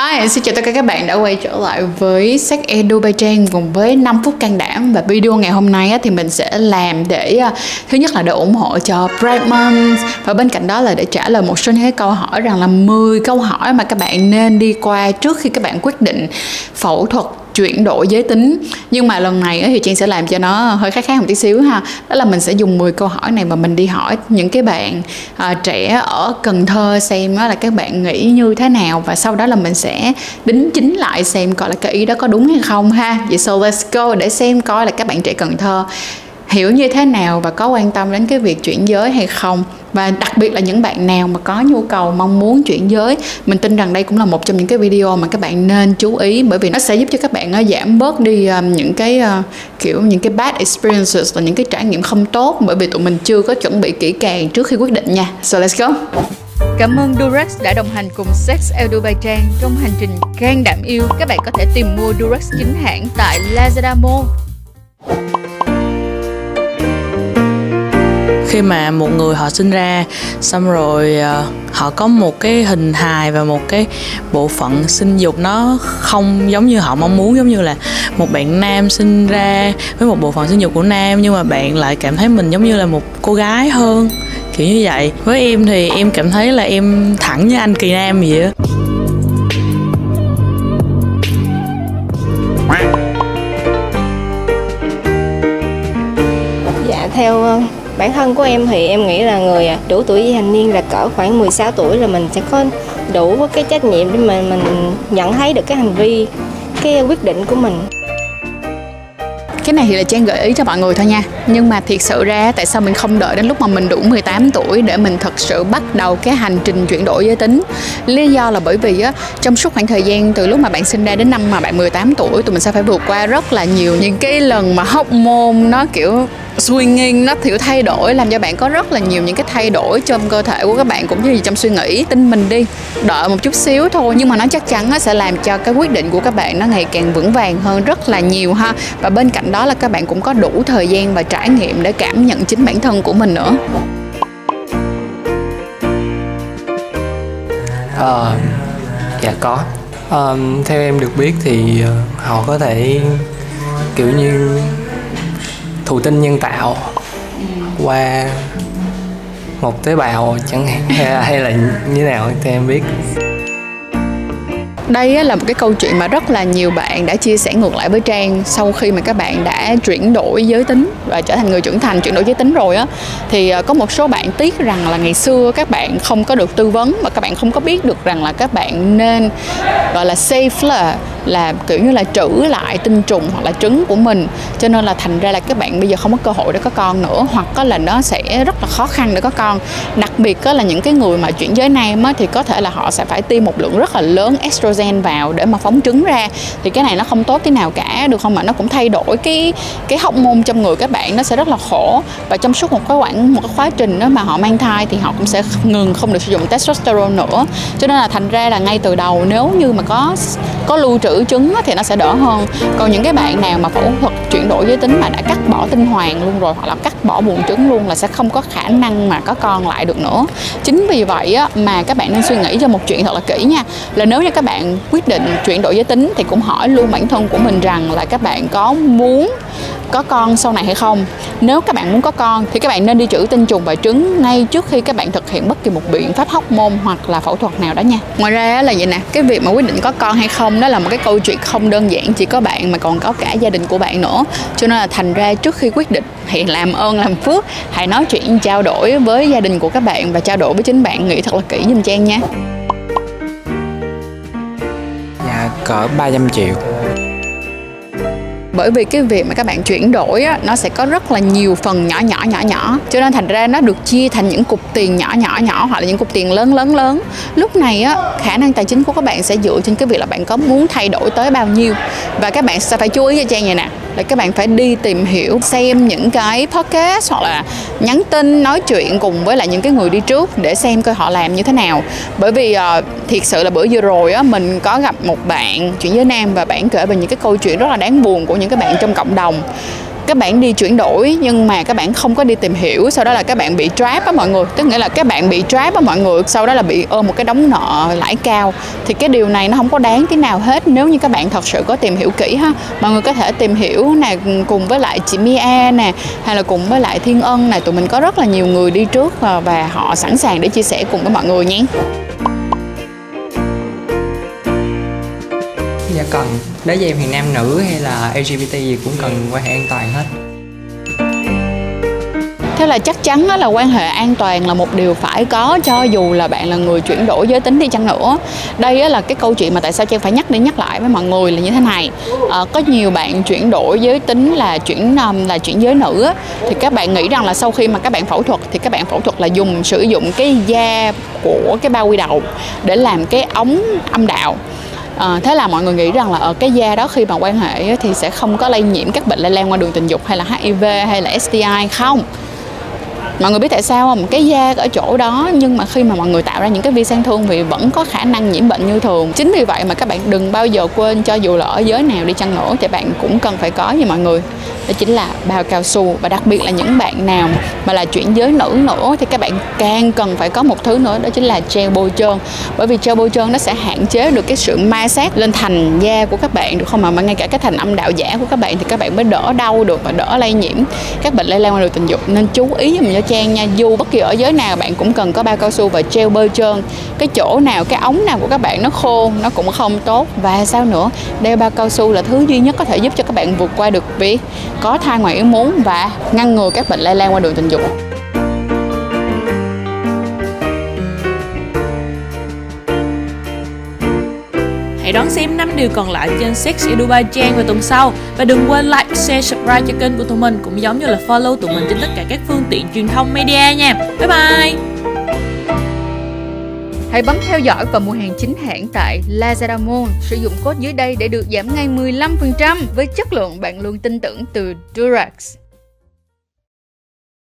Hi, xin chào tất cả các bạn đã quay trở lại với Sách Edu by Trang cùng với 5 phút can đảm. Và video ngày hôm nay thì mình sẽ làm để à, thứ nhất là để ủng hộ cho Pride Month. Và bên cạnh đó là để trả lời một số những cái câu hỏi rằng là 10 câu hỏi mà các bạn nên đi qua trước khi các bạn quyết định phẫu thuật chuyển đổi giới tính. Nhưng mà lần này thì Trang sẽ làm cho nó hơi khác khác một tí xíu ha. Đó là mình sẽ dùng 10 câu hỏi này mà mình đi hỏi những cái bạn à, trẻ ở Cần Thơ xem đó là các bạn nghĩ như thế nào và sau đó là mình sẽ đính chính lại xem coi là cái ý đó có đúng hay không ha. Vậy so let's go để xem coi là các bạn trẻ Cần Thơ hiểu như thế nào và có quan tâm đến cái việc chuyển giới hay không và đặc biệt là những bạn nào mà có nhu cầu, mong muốn chuyển giới, mình tin rằng đây cũng là một trong những cái video mà các bạn nên chú ý, bởi vì nó sẽ giúp cho các bạn ờ, giảm bớt đi ờ, những cái ờ, kiểu, những cái bad experiences và những cái trải nghiệm không tốt, bởi vì tụi mình chưa có chuẩn bị kỹ càng trước khi quyết định nha so let's go Cảm ơn Durex đã đồng hành cùng Sex El Dubai Trang trong hành trình can đảm yêu. Các bạn có thể tìm mua Durex chính hãng tại Lazada Mall. Khi mà một người họ sinh ra xong rồi uh, họ có một cái hình hài và một cái bộ phận sinh dục nó không giống như họ mong muốn giống như là một bạn nam sinh ra với một bộ phận sinh dục của nam nhưng mà bạn lại cảm thấy mình giống như là một cô gái hơn kiểu như vậy. Với em thì em cảm thấy là em thẳng như anh kỳ nam vậy á. Dạ theo ờ, bản thân của em thì em nghĩ là người à, đủ tuổi vị thành niên là cỡ khoảng 16 tuổi là mình sẽ có đủ cái trách nhiệm để mà mình nhận thấy được cái hành vi, cái quyết định của mình. Cái này thì là Trang gợi ý cho mọi người thôi nha. Nhưng mà thiệt sự ra, tại sao mình không đợi đến lúc mà mình đủ 18 tuổi Để mình thật sự bắt đầu cái hành trình chuyển đổi giới tính? Lý do là bởi vì á, Trong suốt khoảng thời gian từ lúc mà bạn sinh ra đến năm mà bạn 18 tuổi, Tụi mình sẽ phải vượt qua rất là nhiều những cái lần mà hormone nó kiểu swinging nó thiểu thay đổi làm cho bạn có rất là nhiều những cái thay đổi trong cơ thể của các bạn cũng như trong suy nghĩ tin mình đi. Đợi một chút xíu thôi nhưng mà nó chắc chắn nó sẽ làm cho cái quyết định của các bạn nó ngày càng vững vàng hơn rất là nhiều ha. Và bên cạnh đó là các bạn cũng có đủ thời gian và trải nghiệm để cảm nhận chính bản thân của mình nữa. Ờ, dạ có. Ờm, theo em được biết thì ờ, họ có thể kiểu như thụ tinh nhân tạo. Qua một tế bào chẳng hạn hay là, hay là như thế nào thì em biết. Đây là một cái câu chuyện mà rất là nhiều bạn đã chia sẻ ngược lại với trang sau khi mà các bạn đã chuyển đổi giới tính và trở thành người trưởng thành chuyển đổi giới tính rồi á. Thì à, có một số bạn tiếc rằng là ngày xưa các bạn không có được tư vấn và các bạn không có biết được rằng là các bạn nên gọi là safe là là kiểu như là trữ lại tinh trùng hoặc là trứng của mình. Cho nên là thành ra là các bạn bây giờ không có cơ hội để có con nữa hoặc có là nó sẽ rất là khó khăn để có con. Đặc biệt có là những cái người mà chuyển giới nam á, thì có thể là họ sẽ phải tiêm một lượng rất là lớn estrogen vào để mà phóng trứng ra. Thì cái này nó không tốt thế nào cả được không mà nó cũng thay đổi cái cái hormone trong người các bạn nó sẽ rất là khổ. Và trong suốt một cái khoảng một cái quá trình đó mà họ mang thai thì họ cũng sẽ ngừng không được sử dụng testosterone nữa. Cho nên là thành ra là ngay từ đầu nếu như mà có có lưu trữ trứng thì nó sẽ đỡ hơn. Còn những cái bạn nào mà phẫu thuật chuyển đổi giới tính mà đã cắt bỏ tinh hoàn luôn rồi hoặc là cắt bỏ buồng trứng luôn là sẽ không có khả năng mà có con lại được nữa. Chính vì vậy á, mà các bạn nên suy nghĩ cho một chuyện thật là kỹ nha. Là nếu như các bạn quyết định chuyển đổi giới tính thì cũng hỏi luôn bản thân của mình rằng là các bạn có muốn có con sau này hay không. Nếu các bạn muốn có con thì các bạn nên đi trữ tinh trùng và trứng ngay trước khi các bạn thực hiện bất kỳ một biện pháp hóc môn hoặc là phẫu thuật nào đó nha. Ngoài ra là vậy nè, cái việc mà quyết định có con hay không đó là một cái câu chuyện không đơn giản chỉ có bạn mà còn có cả gia đình của bạn nữa. Cho nên là thành ra trước khi quyết định hãy làm ơn, làm phước, hãy nói chuyện, trao đổi với gia đình của các bạn và trao đổi với chính bạn, nghĩ thật là kỹ giùm trang nha. Dạ cỡ 300 triệu bởi vì cái việc mà các bạn chuyển đổi á, nó sẽ có rất là nhiều phần nhỏ nhỏ nhỏ nhỏ. Cho nên thành ra nó được chia thành những cục tiền nhỏ nhỏ nhỏ hoặc là những cục tiền lớn lớn lớn. Lúc này á khả năng tài chính của các bạn sẽ dựa trên cái việc là bạn có muốn thay đổi tới bao nhiêu. Và các bạn sẽ phải chú ý cho trang này nè là các bạn phải đi tìm hiểu xem những cái podcast hoặc là nhắn tin nói chuyện cùng với lại những cái người đi trước để xem coi họ làm như thế nào. Bởi vì uh, thiệt sự là bữa vừa rồi á mình có gặp một bạn chuyển giới nam và bạn kể về những cái câu chuyện rất là đáng buồn của những cái bạn trong cộng đồng các bạn đi chuyển đổi nhưng mà các bạn không có đi tìm hiểu sau đó là các bạn bị trap á mọi người. Tức nghĩa là các bạn bị trap á mọi người sau đó là bị ôm một cái đống nợ lãi cao. Thì cái điều này nó không có đáng tí nào hết nếu như các bạn thật sự có tìm hiểu kỹ ha. Mọi người có thể tìm hiểu nè cùng với lại chị Mia nè hay là cùng với lại Thiên Ân này tụi mình có rất là nhiều người đi trước và, và họ sẵn sàng để chia sẻ cùng với mọi người nhé. Dạ cần. Đối với em thì nam nữ hay là lgbt gì cũng cần quan hệ an toàn hết. Thế là chắc chắn là quan hệ an toàn là một điều phải có cho dù là bạn là người chuyển đổi giới tính đi chăng nữa. Đây là cái câu chuyện mà tại sao trang phải nhắc đi nhắc lại với mọi người là như thế này. À, có nhiều bạn chuyển đổi giới tính là chuyển là chuyển giới nữ thì các bạn nghĩ rằng là sau khi mà các bạn phẫu thuật thì các bạn phẫu thuật là dùng sử dụng cái da của cái bao quy đầu để làm cái ống âm đạo à, thế là mọi người nghĩ rằng là ở cái da đó khi mà quan hệ thì sẽ không có lây nhiễm các bệnh lây lan qua đường tình dục hay là HIV hay là STI không? Mọi người biết tại sao không? Cái da ở chỗ đó nhưng mà khi mà mọi người tạo ra những cái vi sang thương thì vẫn có khả năng nhiễm bệnh như thường. Chính vì vậy mà các bạn đừng bao giờ quên cho dù là ở giới nào đi chăng nữa thì bạn cũng cần phải có như mọi người. Đó chính là bao cao su và đặc biệt là những bạn nào mà là chuyển giới nữ nữa thì các bạn càng cần phải có một thứ nữa đó chính là gel bôi trơn. Bởi vì gel bôi trơn nó sẽ hạn chế được cái sự ma sát lên thành da của các bạn được không mà, mà ngay cả cái thành âm đạo giả của các bạn thì các bạn mới đỡ đau được và đỡ lây nhiễm. Các bệnh lây lan qua đường tình dục nên chú ý giùm cho trang nha. Dù bất kỳ ở giới nào, bạn cũng cần có bao cao su và treo bơ trơn. Cái chỗ nào, cái ống nào của các bạn nó khô, nó cũng không tốt. Và sao nữa? Đeo bao cao su là thứ duy nhất có thể giúp cho các bạn vượt qua được việc có thai ngoài ý muốn và ngăn ngừa các bệnh lây lan qua đường tình dục. Hãy đón xem 5 điều còn lại trên Sex Edu by Trang vào tuần sau Và đừng quên like, share, subscribe cho kênh của tụi mình Cũng giống như là follow tụi mình trên tất cả các phương tiện truyền thông media nha Bye bye Hãy bấm theo dõi và mua hàng chính hãng tại Lazada Mall. Sử dụng code dưới đây để được giảm ngay 15% với chất lượng bạn luôn tin tưởng từ Durax.